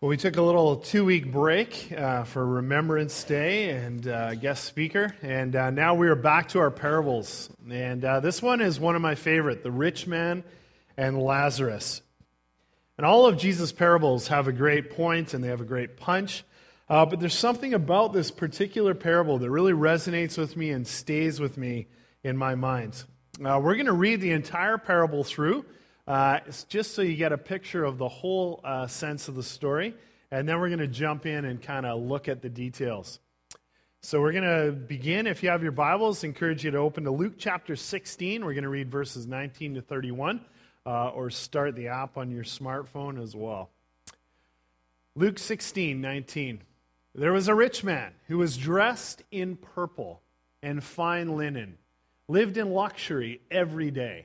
Well, we took a little two week break uh, for Remembrance Day and uh, guest speaker, and uh, now we are back to our parables. And uh, this one is one of my favorite the rich man and Lazarus. And all of Jesus' parables have a great point and they have a great punch, uh, but there's something about this particular parable that really resonates with me and stays with me in my mind. Uh, we're going to read the entire parable through. Uh, just so you get a picture of the whole uh, sense of the story. And then we're going to jump in and kind of look at the details. So we're going to begin. If you have your Bibles, I encourage you to open to Luke chapter 16. We're going to read verses 19 to 31, uh, or start the app on your smartphone as well. Luke 16, 19. There was a rich man who was dressed in purple and fine linen, lived in luxury every day.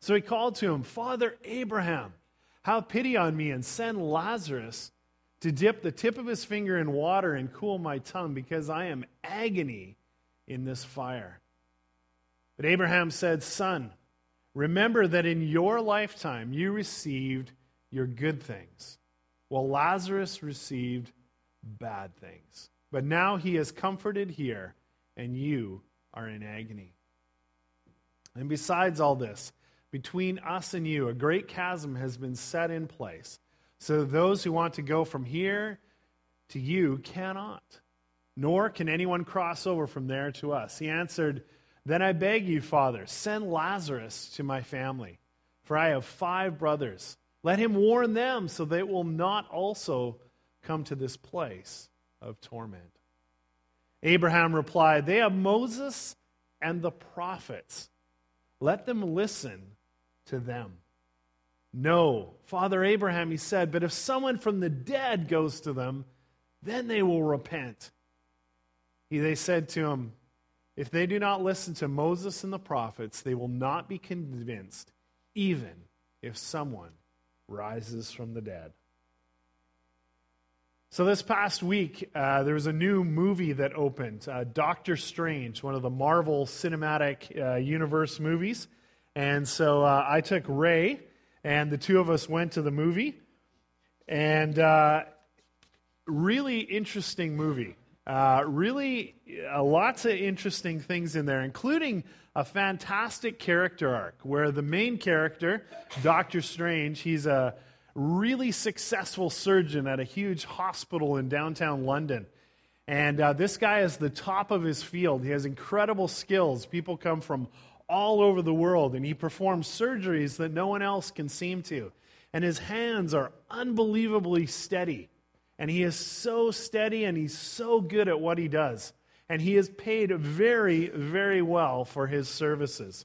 So he called to him, Father Abraham, have pity on me and send Lazarus to dip the tip of his finger in water and cool my tongue, because I am agony in this fire. But Abraham said, Son, remember that in your lifetime you received your good things, while Lazarus received bad things. But now he is comforted here, and you are in agony. And besides all this, between us and you, a great chasm has been set in place. So those who want to go from here to you cannot, nor can anyone cross over from there to us. He answered, Then I beg you, Father, send Lazarus to my family, for I have five brothers. Let him warn them so they will not also come to this place of torment. Abraham replied, They have Moses and the prophets. Let them listen to them. No, Father Abraham, he said, but if someone from the dead goes to them, then they will repent. He, they said to him, If they do not listen to Moses and the prophets, they will not be convinced, even if someone rises from the dead. So, this past week, uh, there was a new movie that opened uh, Doctor Strange, one of the Marvel Cinematic uh, Universe movies. And so uh, I took Ray, and the two of us went to the movie. And uh, really interesting movie. Uh, really, uh, lots of interesting things in there, including a fantastic character arc where the main character, Doctor Strange, he's a really successful surgeon at a huge hospital in downtown London. And uh, this guy is the top of his field. He has incredible skills. People come from all over the world, and he performs surgeries that no one else can seem to. And his hands are unbelievably steady. And he is so steady and he's so good at what he does. And he is paid very, very well for his services.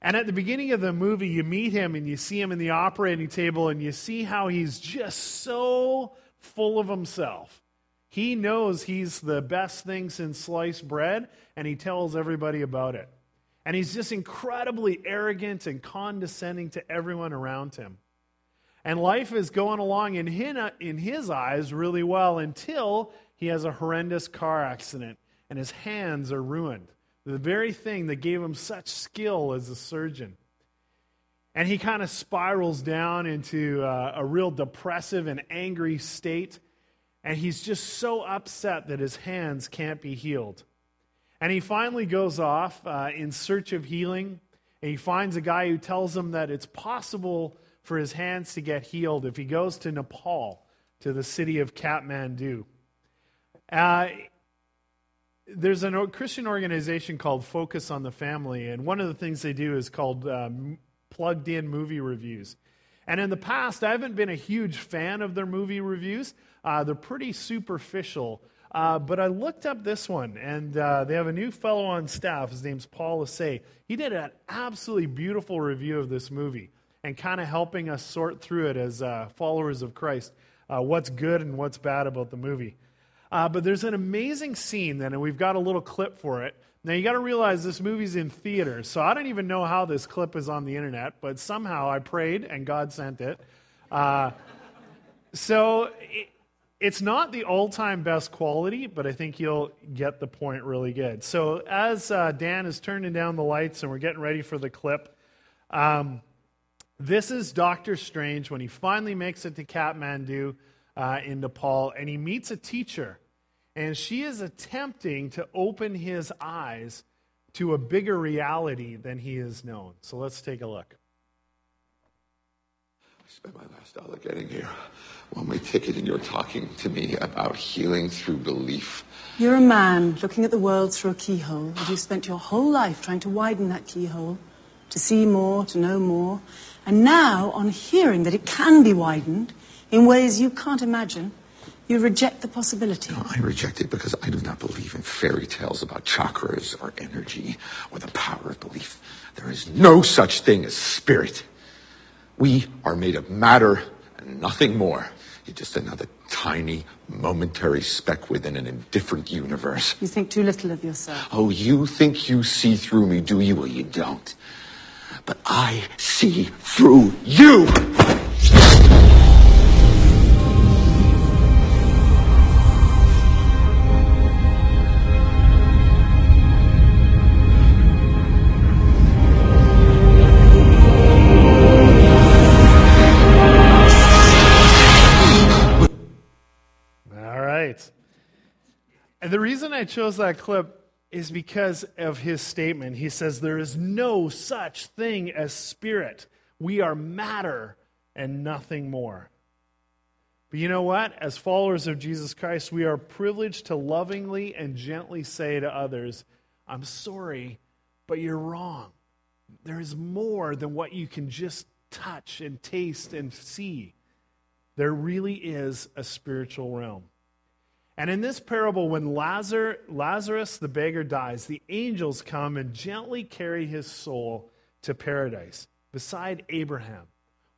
And at the beginning of the movie, you meet him and you see him in the operating table and you see how he's just so full of himself. He knows he's the best thing since sliced bread, and he tells everybody about it. And he's just incredibly arrogant and condescending to everyone around him. And life is going along in his, eyes really well until he has a horrendous car accident and his hands are ruined. The very thing that gave him such skill as a surgeon. And he kind of spirals down into uh, a real depressive and angry state. And he's just so upset that his hands can't be healed. And he finally goes off uh, in search of healing. And he finds a guy who tells him that it's possible for his hands to get healed if he goes to Nepal, to the city of Kathmandu. Uh, there's a Christian organization called Focus on the Family, and one of the things they do is called um, plugged in movie reviews. And in the past, I haven't been a huge fan of their movie reviews. Uh, they're pretty superficial. Uh, but I looked up this one, and uh, they have a new fellow on staff. His name's Paul Asay. He did an absolutely beautiful review of this movie and kind of helping us sort through it as uh, followers of Christ. uh, what's good and what's bad about the movie. Uh, but there's an amazing scene then, and we've got a little clip for it. Now, you got to realize this movie's in theaters, so I don't even know how this clip is on the internet, but somehow I prayed and God sent it. Uh, so it, it's not the all time best quality, but I think you'll get the point really good. So, as uh, Dan is turning down the lights and we're getting ready for the clip, um, this is Doctor Strange when he finally makes it to Kathmandu uh, in Nepal and he meets a teacher. And she is attempting to open his eyes to a bigger reality than he has known. So let's take a look. I spent my last dollar getting here. One way ticket, and you're talking to me about healing through belief. You're a man looking at the world through a keyhole, and you've spent your whole life trying to widen that keyhole, to see more, to know more. And now, on hearing that it can be widened in ways you can't imagine, you reject the possibility. No, I reject it because I do not believe in fairy tales about chakras or energy or the power of belief. There is no such thing as spirit. We are made of matter and nothing more. You're just another tiny, momentary speck within an indifferent universe. You think too little of yourself. Oh, you think you see through me, do you? Well, you don't. But I see through you! I chose that clip is because of his statement. He says, There is no such thing as spirit. We are matter and nothing more. But you know what? As followers of Jesus Christ, we are privileged to lovingly and gently say to others, I'm sorry, but you're wrong. There is more than what you can just touch and taste and see. There really is a spiritual realm. And in this parable, when Lazarus, Lazarus the beggar dies, the angels come and gently carry his soul to paradise beside Abraham.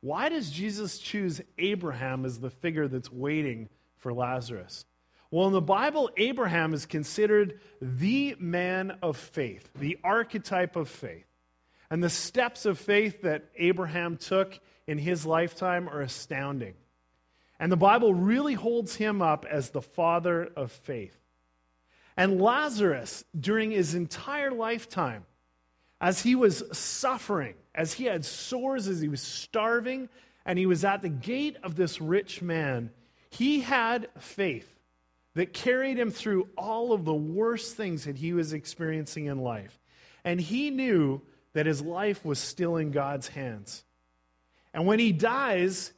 Why does Jesus choose Abraham as the figure that's waiting for Lazarus? Well, in the Bible, Abraham is considered the man of faith, the archetype of faith. And the steps of faith that Abraham took in his lifetime are astounding. And the Bible really holds him up as the father of faith. And Lazarus, during his entire lifetime, as he was suffering, as he had sores, as he was starving, and he was at the gate of this rich man, he had faith that carried him through all of the worst things that he was experiencing in life. And he knew that his life was still in God's hands. And when he dies,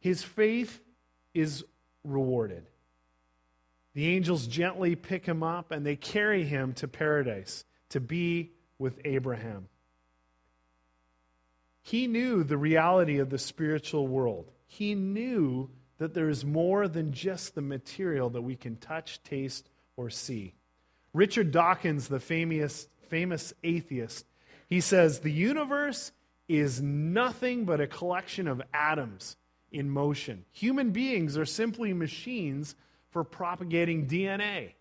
his faith is rewarded. The angels gently pick him up and they carry him to paradise to be with Abraham. He knew the reality of the spiritual world. He knew that there is more than just the material that we can touch, taste, or see. Richard Dawkins, the famous, famous atheist, he says, The universe is nothing but a collection of atoms in motion. Human beings are simply machines for propagating DNA.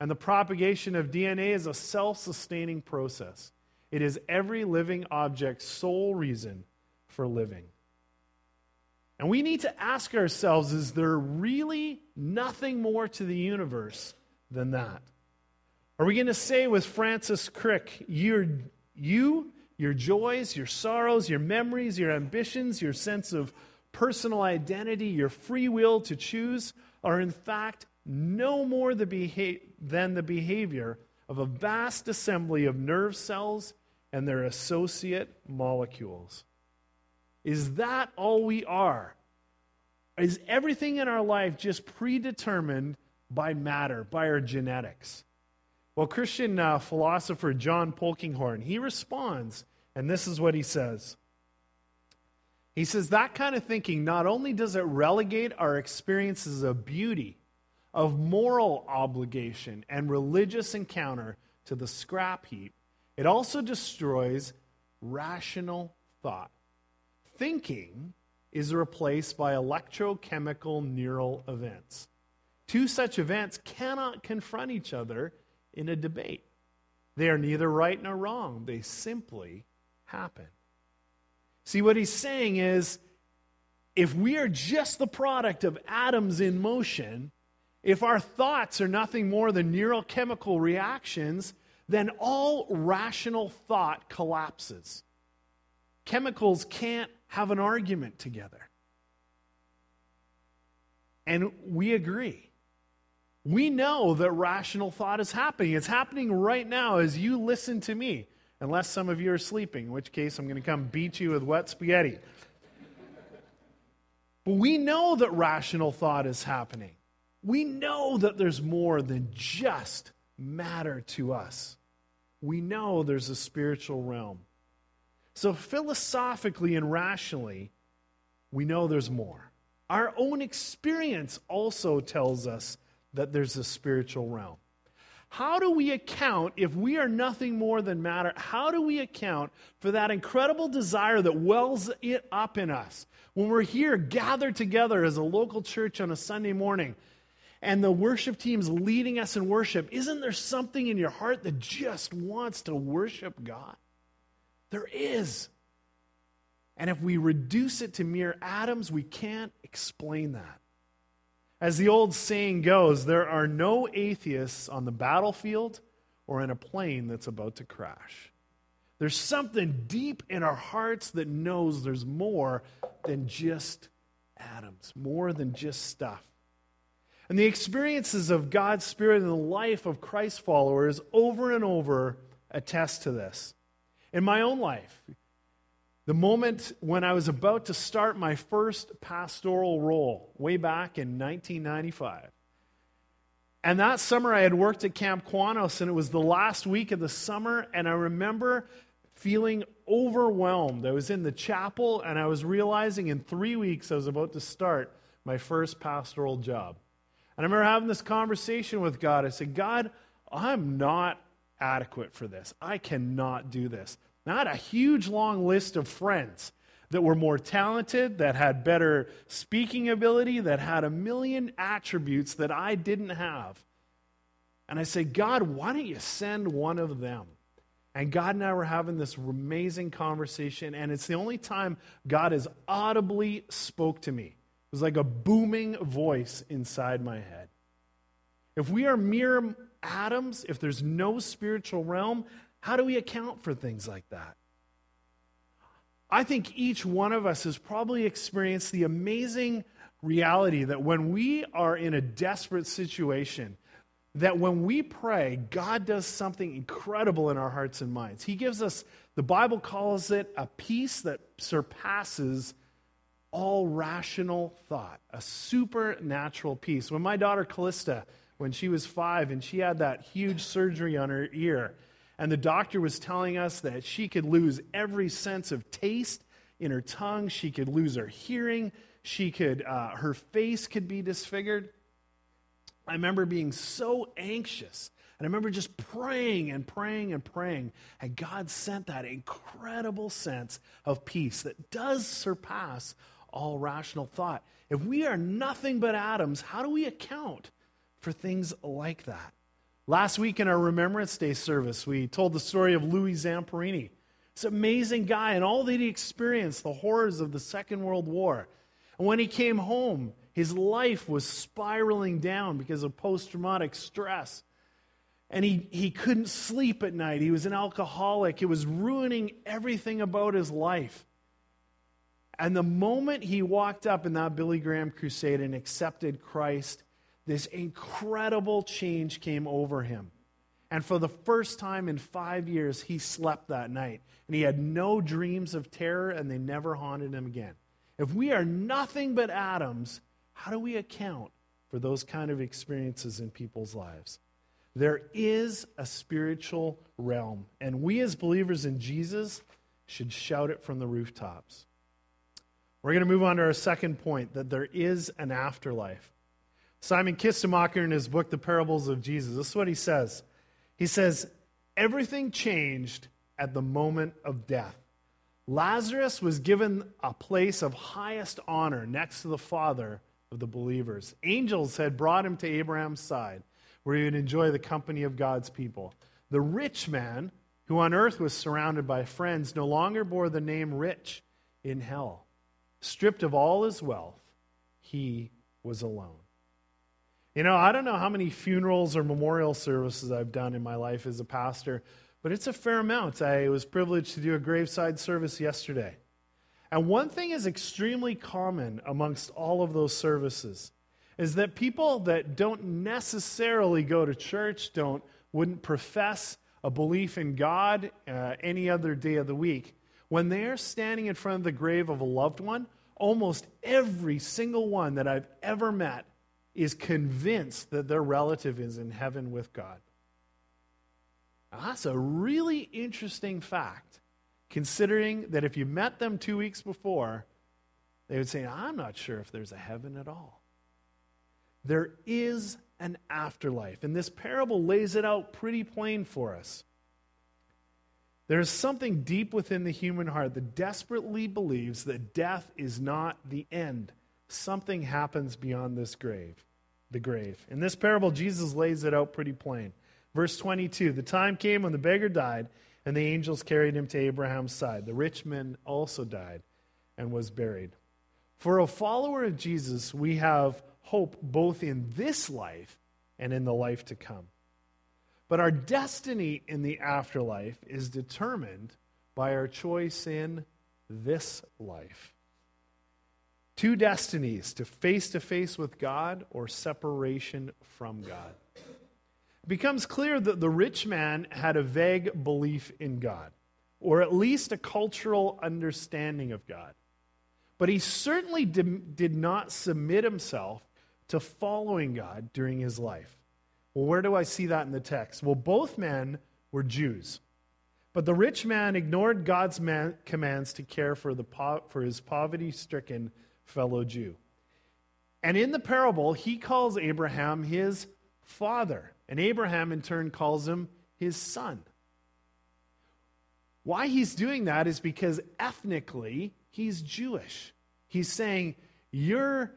And the propagation of DNA is a self sustaining process. It is every living object's sole reason for living. And we need to ask ourselves is there really nothing more to the universe than that? Are we going to say with Francis Crick, your, you, your joys, your sorrows, your memories, your ambitions, your sense of personal identity, your free will to choose, are in fact no more the beha- than the behavior of a vast assembly of nerve cells and their associate molecules. Is that all we are? Is everything in our life just predetermined by matter, by our genetics? Well, Christian uh, philosopher John Polkinghorne, he responds, and this is what he says. He says that kind of thinking not only does it relegate our experiences of beauty, of moral obligation, and religious encounter to the scrap heap, it also destroys rational thought. Thinking is replaced by electrochemical neural events. Two such events cannot confront each other in a debate. They are neither right nor wrong, they simply happen. See, what he's saying is if we are just the product of atoms in motion, if our thoughts are nothing more than neurochemical reactions, then all rational thought collapses. Chemicals can't have an argument together. And we agree. We know that rational thought is happening. It's happening right now as you listen to me, unless some of you are sleeping, in which case I'm going to come beat you with wet spaghetti. but we know that rational thought is happening. We know that there's more than just matter to us. We know there's a spiritual realm. So, philosophically and rationally, we know there's more. Our own experience also tells us that there's a spiritual realm. How do we account if we are nothing more than matter? How do we account for that incredible desire that wells it up in us when we're here gathered together as a local church on a Sunday morning and the worship team's leading us in worship? Isn't there something in your heart that just wants to worship God? There is. And if we reduce it to mere atoms, we can't explain that. As the old saying goes, there are no atheists on the battlefield or in a plane that's about to crash. There's something deep in our hearts that knows there's more than just atoms, more than just stuff. And the experiences of God's Spirit in the life of Christ followers over and over attest to this. In my own life, the moment when I was about to start my first pastoral role, way back in 1995. And that summer I had worked at Camp Qwanoes, and it was the last week of the summer, and I remember feeling overwhelmed. I was in the chapel, and I was realizing in three weeks I was about to start my first pastoral job. And I remember having this conversation with God. I said, God, I'm not adequate for this. I cannot do this. Not a huge long list of friends that were more talented, that had better speaking ability, that had a million attributes that I didn't have. And I say, God, why don't you send one of them? And God and I were having this amazing conversation, and it's the only time God has audibly spoke to me. It was like a booming voice inside my head. If we are mere atoms, if there's no spiritual realm, how do we account for things like that? I think each one of us has probably experienced the amazing reality that when we are in a desperate situation, that when we pray, God does something incredible in our hearts and minds. He gives us, the Bible calls it a peace that surpasses all rational thought, a supernatural peace. When my daughter Callista, when she was five and she had that huge surgery on her ear, and the doctor was telling us that she could lose every sense of taste in her tongue. She could lose her hearing. She could, uh, her face could be disfigured. I remember being so anxious. And I remember just praying and praying and praying. And God sent that incredible sense of peace that does surpass all rational thought. If we are nothing but atoms, how do we account for things like that? Last week in our Remembrance Day service, we told the story of Louis Zamperini. This amazing guy and all that he experienced, the horrors of the Second World War. And when he came home, his life was spiraling down because of post traumatic stress. And he, he couldn't sleep at night. He was an alcoholic. It was ruining everything about his life. And the moment he walked up in that Billy Graham crusade and accepted Christ, this incredible change came over him. And for the first time in five years, he slept that night. And he had no dreams of terror, and they never haunted him again. If we are nothing but atoms, how do we account for those kind of experiences in people's lives? There is a spiritual realm, and we as believers in Jesus should shout it from the rooftops. We're going to move on to our second point that there is an afterlife. Simon Kistemaker, in his book, The Parables of Jesus, this is what he says. He says, Everything changed at the moment of death. Lazarus was given a place of highest honor next to the father of the believers. Angels had brought him to Abraham's side, where he would enjoy the company of God's people. The rich man, who on earth was surrounded by friends, no longer bore the name rich in hell. Stripped of all his wealth, he was alone. You know, I don't know how many funerals or memorial services I've done in my life as a pastor, but it's a fair amount. I was privileged to do a graveside service yesterday. And one thing is extremely common amongst all of those services is that people that don't necessarily go to church, don't wouldn't profess a belief in God uh, any other day of the week, when they're standing in front of the grave of a loved one, almost every single one that I've ever met is convinced that their relative is in heaven with God. Now, that's a really interesting fact, considering that if you met them two weeks before, they would say, I'm not sure if there's a heaven at all. There is an afterlife, and this parable lays it out pretty plain for us. There's something deep within the human heart that desperately believes that death is not the end something happens beyond this grave, the grave. In this parable, Jesus lays it out pretty plain. Verse 22 The time came when the beggar died, and the angels carried him to Abraham's side. The rich man also died and was buried. For a follower of Jesus, we have hope both in this life and in the life to come. But our destiny in the afterlife is determined by our choice in this life. Two destinies to face to face with God or separation from God. It becomes clear that the rich man had a vague belief in God, or at least a cultural understanding of God. But he certainly did, did not submit himself to following God during his life. Well, where do I see that in the text? Well, both men were Jews. But the rich man ignored God's man, commands to care for, the for his poverty stricken fellow Jew. And in the parable, he calls Abraham his father, and Abraham in turn calls him his son. Why he's doing that is because ethnically, he's Jewish. He's saying, You're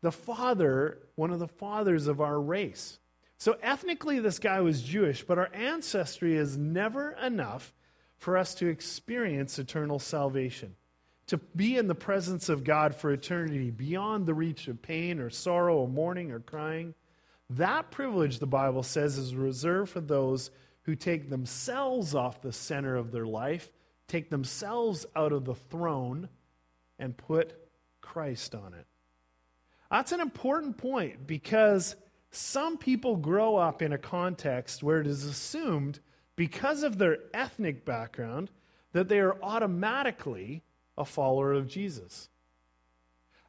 the father, one of the fathers of our race. So ethnically, this guy was Jewish, but our ancestry is never enough for us to experience eternal salvation to be in the presence of God for eternity beyond the reach of pain or sorrow or mourning or crying, that privilege, the Bible says, is reserved for those who take themselves off the center of their life, take themselves out of the throne, and put Christ on it. That's an important point because some people grow up in a context where it is assumed, because of their ethnic background, that they are automatically a follower of Jesus.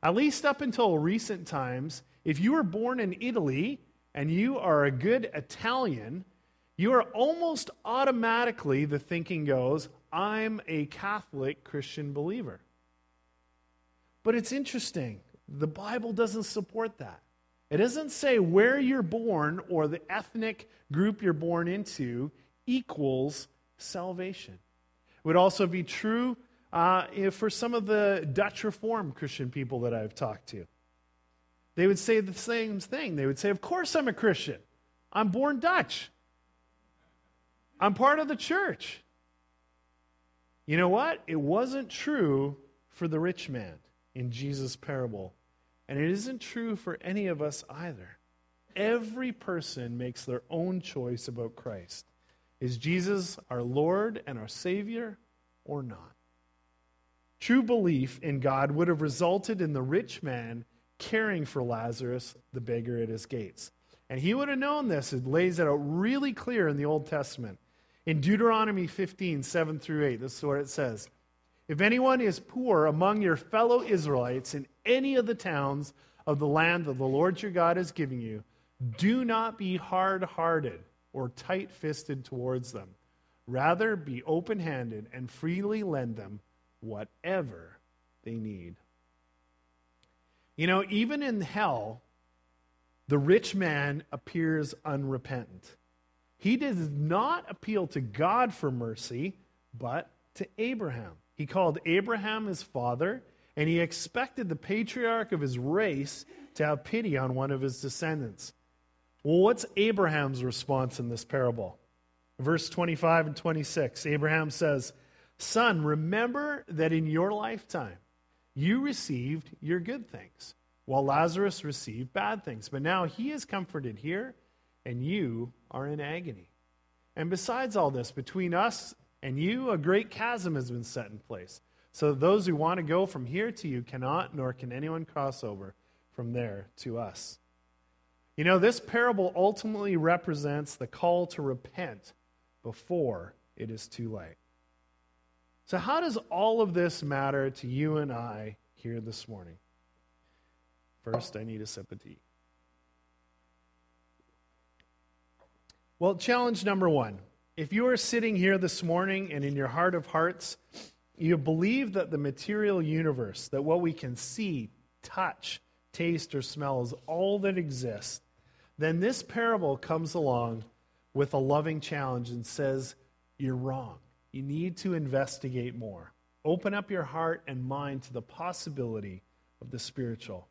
At least up until recent times, if you were born in Italy and you are a good Italian, you are almost automatically, the thinking goes, I'm a Catholic Christian believer. But it's interesting. The Bible doesn't support that. It doesn't say where you're born or the ethnic group you're born into equals salvation. It would also be true uh, for some of the Dutch Reformed Christian people that I've talked to. They would say the same thing. They would say, Of course I'm a Christian. I'm born Dutch. I'm part of the church. You know what? It wasn't true for the rich man in Jesus' parable. And it isn't true for any of us either. Every person makes their own choice about Christ. Is Jesus our Lord and our Savior or not? True belief in God would have resulted in the rich man caring for Lazarus, the beggar at his gates. And he would have known this. It lays it out really clear in the Old Testament. In Deuteronomy 15, 7 through 8, this is what it says If anyone is poor among your fellow Israelites in any of the towns of the land that the Lord your God is giving you, do not be hard hearted or tight fisted towards them. Rather, be open handed and freely lend them whatever they need. You know, even in hell, the rich man appears unrepentant. He does not appeal to God for mercy, but to Abraham. He called Abraham his father, and he expected the patriarch of his race to have pity on one of his descendants. Well, what's Abraham's response in this parable? Verse 25 and 26, Abraham says, Son, remember that in your lifetime you received your good things, while Lazarus received bad things. But now he is comforted here, and you are in agony. And besides all this, between us and you, a great chasm has been set in place. So those who want to go from here to you cannot, nor can anyone cross over from there to us. You know, this parable ultimately represents the call to repent before it is too late. So, how does all of this matter to you and I here this morning? First, I need a sip of tea. Well, challenge number one. If you are sitting here this morning and in your heart of hearts, you believe that the material universe, that what we can see, touch, taste, or smell is all that exists, then this parable comes along with a loving challenge and says, You're wrong. You need to investigate more. Open up your heart and mind to the possibility of the spiritual.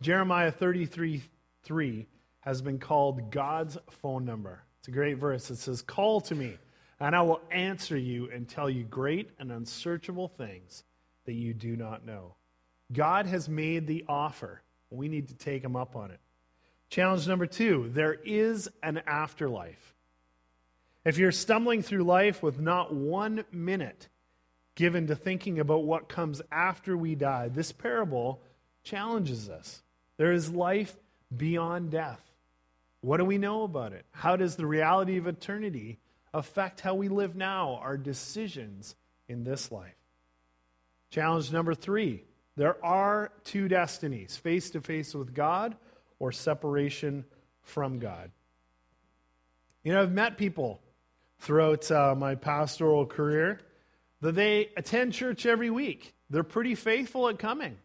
Jeremiah 33 3 has been called God's phone number. It's a great verse. It says, Call to me, and I will answer you and tell you great and unsearchable things that you do not know. God has made the offer. We need to take him up on it. Challenge number two there is an afterlife. If you're stumbling through life with not one minute given to thinking about what comes after we die, this parable challenges us. There is life beyond death. What do we know about it? How does the reality of eternity affect how we live now, our decisions in this life? Challenge number three there are two destinies face to face with God or separation from God. You know, I've met people throughout uh, my pastoral career that they attend church every week. They're pretty faithful at coming.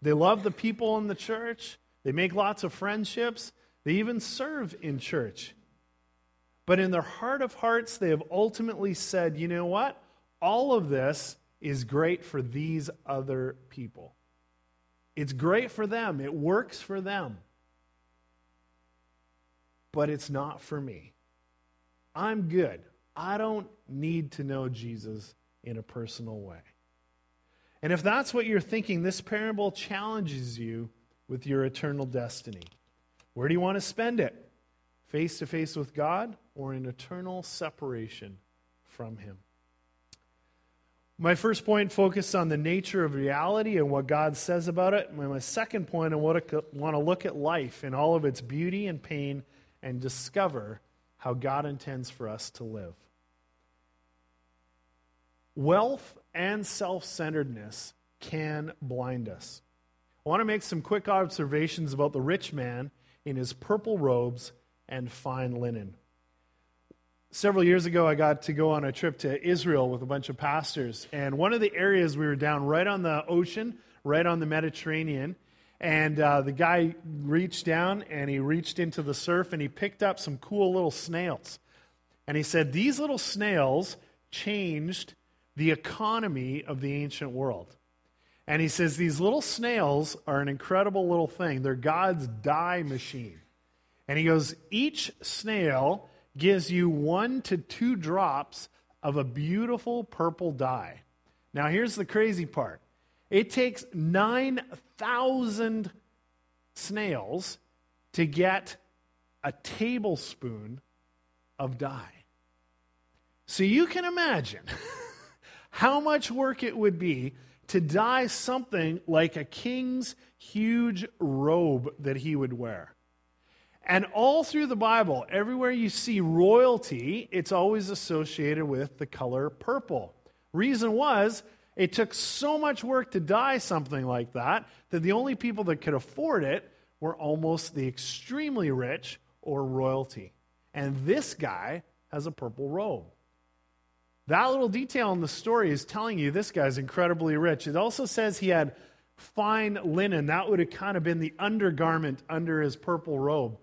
They love the people in the church, they make lots of friendships, they even serve in church. But in their heart of hearts, they have ultimately said, you know what? All of this is great for these other people. It's great for them, it works for them but it's not for me. I'm good. I don't need to know Jesus in a personal way. And if that's what you're thinking, this parable challenges you with your eternal destiny. Where do you want to spend it? Face to face with God or in eternal separation from Him? My first point focused on the nature of reality and what God says about it. My second point, I want to look at life in all of its beauty and pain and discover how God intends for us to live. Wealth and self centeredness can blind us. I want to make some quick observations about the rich man in his purple robes and fine linen. Several years ago, I got to go on a trip to Israel with a bunch of pastors, and one of the areas we were down right on the ocean, right on the Mediterranean, and uh, the guy reached down and he reached into the surf and he picked up some cool little snails. And he said, These little snails changed the economy of the ancient world. And he says, These little snails are an incredible little thing. They're God's dye machine. And he goes, Each snail gives you one to two drops of a beautiful purple dye. Now, here's the crazy part it takes 9,000 snails to get a tablespoon of dye. So you can imagine how much work it would be to dye something like a king's huge robe that he would wear. And all through the Bible, everywhere you see royalty, it's always associated with the color purple. Reason was it took so much work to dye something like that that the only people that could afford it were almost the extremely rich or royalty. And this guy has a purple robe. That little detail in the story is telling you this guy's incredibly rich. It also says he had fine linen. That would have kind of been the undergarment under his purple robe.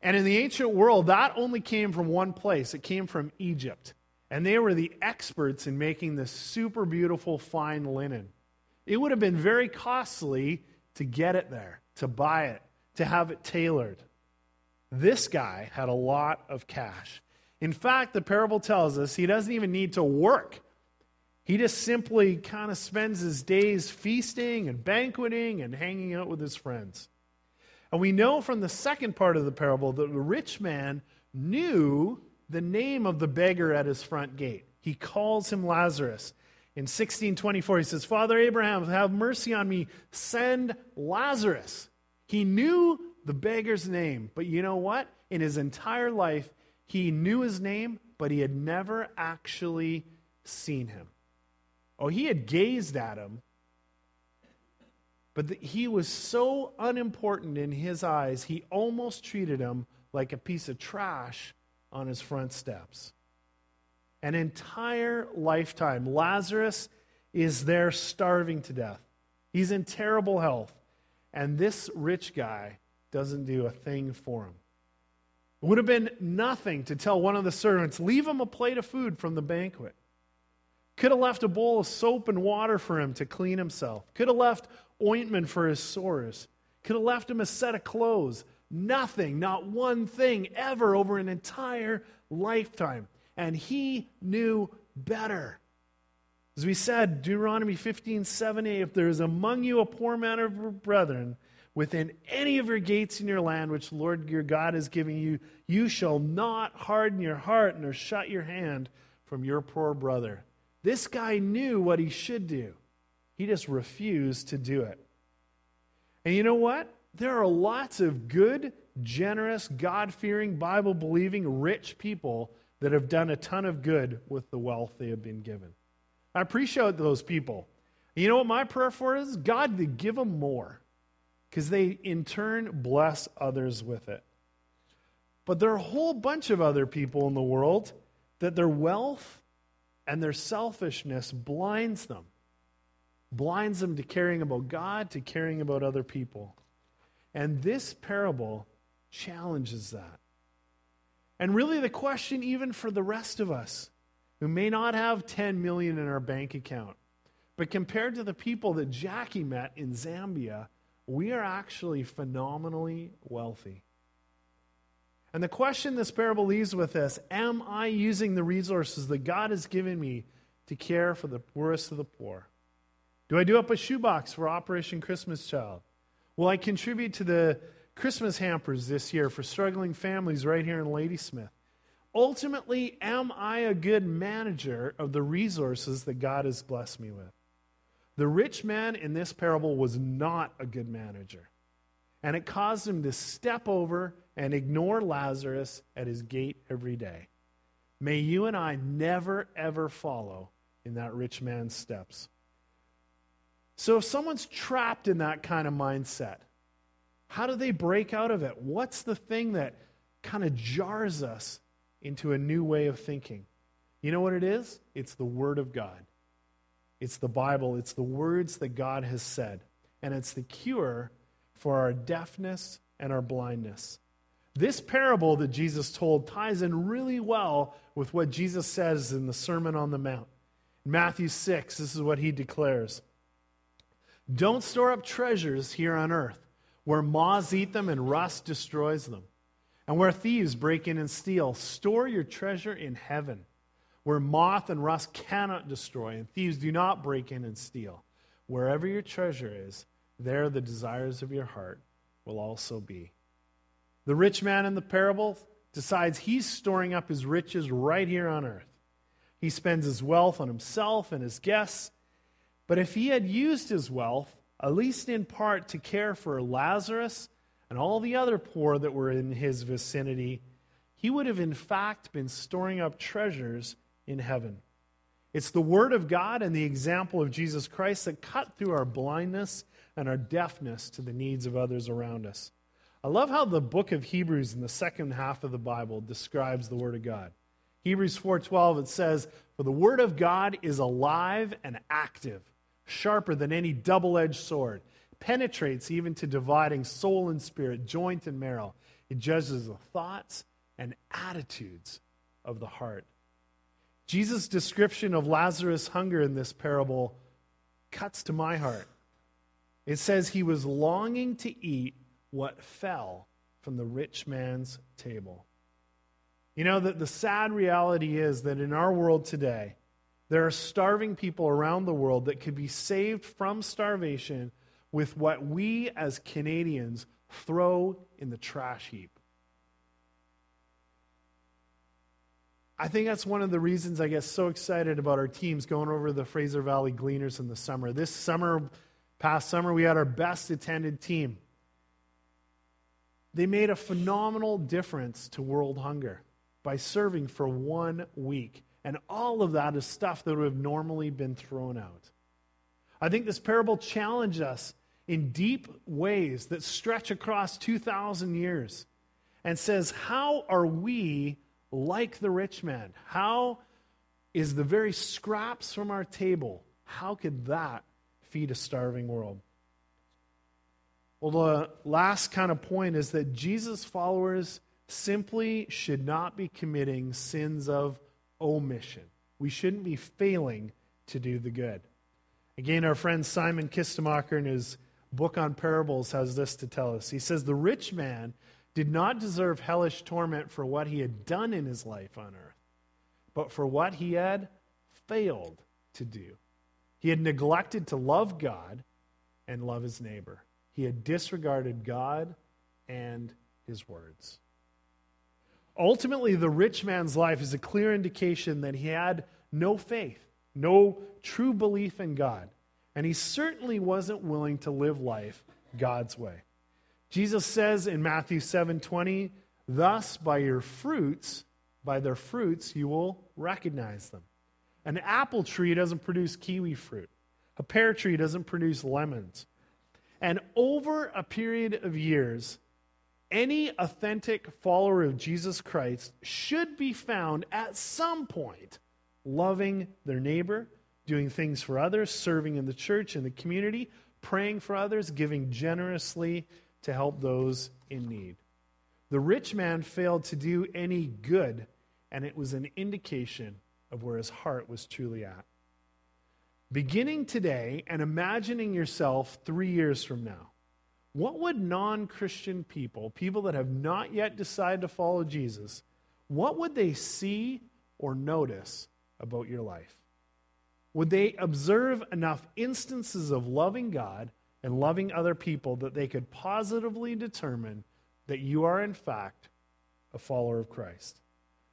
And in the ancient world, that only came from one place it came from Egypt. And they were the experts in making this super beautiful fine linen. It would have been very costly to get it there, to buy it, to have it tailored. This guy had a lot of cash. In fact, the parable tells us he doesn't even need to work. He just simply kind of spends his days feasting and banqueting and hanging out with his friends. And we know from the second part of the parable that the rich man knew the name of the beggar at his front gate. He calls him Lazarus. In 1624, he says, Father Abraham, have mercy on me. Send Lazarus. He knew the beggar's name, but you know what? In his entire life, he knew his name, but he had never actually seen him. Oh, he had gazed at him, but the, he was so unimportant in his eyes, he almost treated him like a piece of trash on his front steps. An entire lifetime. Lazarus is there starving to death. He's in terrible health. And this rich guy doesn't do a thing for him. It would have been nothing to tell one of the servants, leave him a plate of food from the banquet. Could have left a bowl of soap and water for him to clean himself. Could have left ointment for his sores. Could have left him a set of clothes. Nothing, not one thing ever over an entire lifetime. And he knew better. As we said, Deuteronomy 15, 7a, if there is among you a poor man of brethren, within any of your gates in your land, which the Lord your God is giving you, you shall not harden your heart nor shut your hand from your poor brother. This guy knew what he should do, he just refused to do it. And you know what? There are lots of good, generous, God fearing, Bible believing, rich people that have done a ton of good with the wealth they have been given. I appreciate those people. You know what my prayer for is? God to give them more because they in turn bless others with it. But there are a whole bunch of other people in the world that their wealth and their selfishness blinds them, blinds them to caring about God, to caring about other people. And this parable challenges that. And really, the question, even for the rest of us who may not have 10 million in our bank account, but compared to the people that Jackie met in Zambia, we are actually phenomenally wealthy. And the question this parable leaves with us Am I using the resources that God has given me to care for the poorest of the poor? Do I do up a shoebox for Operation Christmas Child? Will I contribute to the Christmas hampers this year for struggling families right here in Ladysmith? Ultimately, am I a good manager of the resources that God has blessed me with? The rich man in this parable was not a good manager. And it caused him to step over and ignore Lazarus at his gate every day. May you and I never, ever follow in that rich man's steps. So, if someone's trapped in that kind of mindset, how do they break out of it? What's the thing that kind of jars us into a new way of thinking? You know what it is? It's the Word of God. It's the Bible, it's the words that God has said, and it's the cure for our deafness and our blindness. This parable that Jesus told ties in really well with what Jesus says in the Sermon on the Mount. In Matthew 6, this is what he declares Don't store up treasures here on earth, where moths eat them and rust destroys them, and where thieves break in and steal. Store your treasure in heaven where moth and rust cannot destroy, and thieves do not break in and steal. Wherever your treasure is, there the desires of your heart will also be. The rich man in the parable decides he's storing up his riches right here on earth. He spends his wealth on himself and his guests. But if he had used his wealth, at least in part, to care for Lazarus and all the other poor that were in his vicinity, he would have in fact been storing up treasures in heaven. It's the Word of God and the example of Jesus Christ that cut through our blindness and our deafness to the needs of others around us. I love how the book of Hebrews in the second half of the Bible describes the Word of God. Hebrews 4:12 it says, "For the word of God is alive and active, sharper than any double-edged sword, penetrates even to dividing soul and spirit, joint and marrow. It judges the thoughts and attitudes of the heart." Jesus' description of Lazarus' hunger in this parable cuts to my heart. It says he was longing to eat what fell from the rich man's table. You know, that the sad reality is that in our world today, there are starving people around the world that could be saved from starvation with what we as Canadians throw in the trash heap. I think that's one of the reasons I get so excited about our teams going over the Fraser Valley Gleaners in the summer. This summer, past summer, we had our best attended team. They made a phenomenal difference to world hunger by serving for one week. And all of that is stuff that would have normally been thrown out. I think this parable challenged us in deep ways that stretch across 2,000 years and says, How are we like the rich man? How is the very scraps from our table, how could that feed a starving world? Well, the last kind of point is that Jesus' followers simply should not be committing sins of omission. We shouldn't be failing to do the good. Again, our friend Simon Kistemaker in his book on parables has this to tell us. He says, The rich man did not deserve hellish torment for what he had done in his life on earth, but for what he had failed to do. He had neglected to love God and love his neighbor. He had disregarded God and his words. Ultimately, the rich man's life is a clear indication that he had no faith, no true belief in God, and he certainly wasn't willing to live life God's way. Jesus says in Matthew 7:20, "Thus by your fruits, by their fruits you will recognize them." An apple tree doesn't produce kiwi fruit. A pear tree doesn't produce lemons. And over a period of years, any authentic follower of Jesus Christ should be found at some point loving their neighbor, doing things for others, serving in the church, in the community, praying for others, giving generously to help those in need. The rich man failed to do any good, and it was an indication of where his heart was truly at. Beginning today and imagining yourself three years from now, what would non Christian people, people that have not yet decided to follow Jesus, what would they see or notice about your life? Would they observe enough instances of loving God and loving other people that they could positively determine that you are, in fact, a follower of Christ?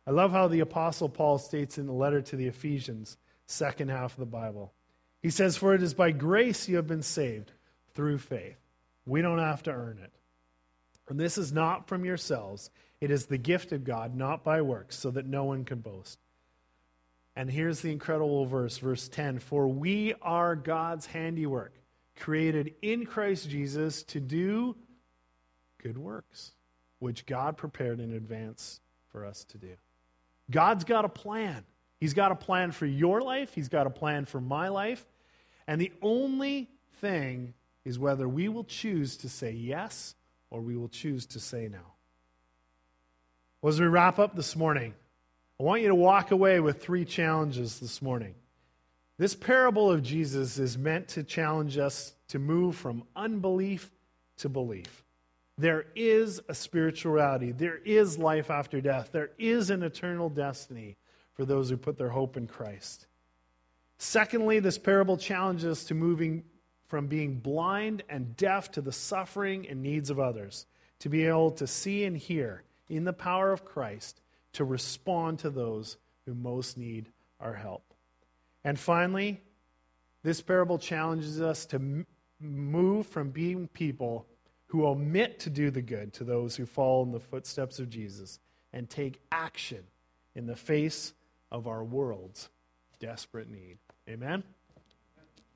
I love how the Apostle Paul states in the letter to the Ephesians, second half of the Bible. He says, For it is by grace you have been saved through faith. We don't have to earn it. And this is not from yourselves, it is the gift of God, not by works, so that no one can boast. And here's the incredible verse, verse 10 For we are God's handiwork, created in Christ Jesus to do good works, which God prepared in advance for us to do. God's got a plan. He's got a plan for your life, He's got a plan for my life. And the only thing is whether we will choose to say yes or we will choose to say no. Well, as we wrap up this morning, I want you to walk away with three challenges this morning. This parable of Jesus is meant to challenge us to move from unbelief to belief. There is a spirituality, there is life after death, there is an eternal destiny for those who put their hope in Christ. Secondly, this parable challenges us to moving from being blind and deaf to the suffering and needs of others, to be able to see and hear in the power of Christ to respond to those who most need our help. And finally, this parable challenges us to move from being people who omit to do the good to those who fall in the footsteps of Jesus and take action in the face of our world's desperate need. Amen?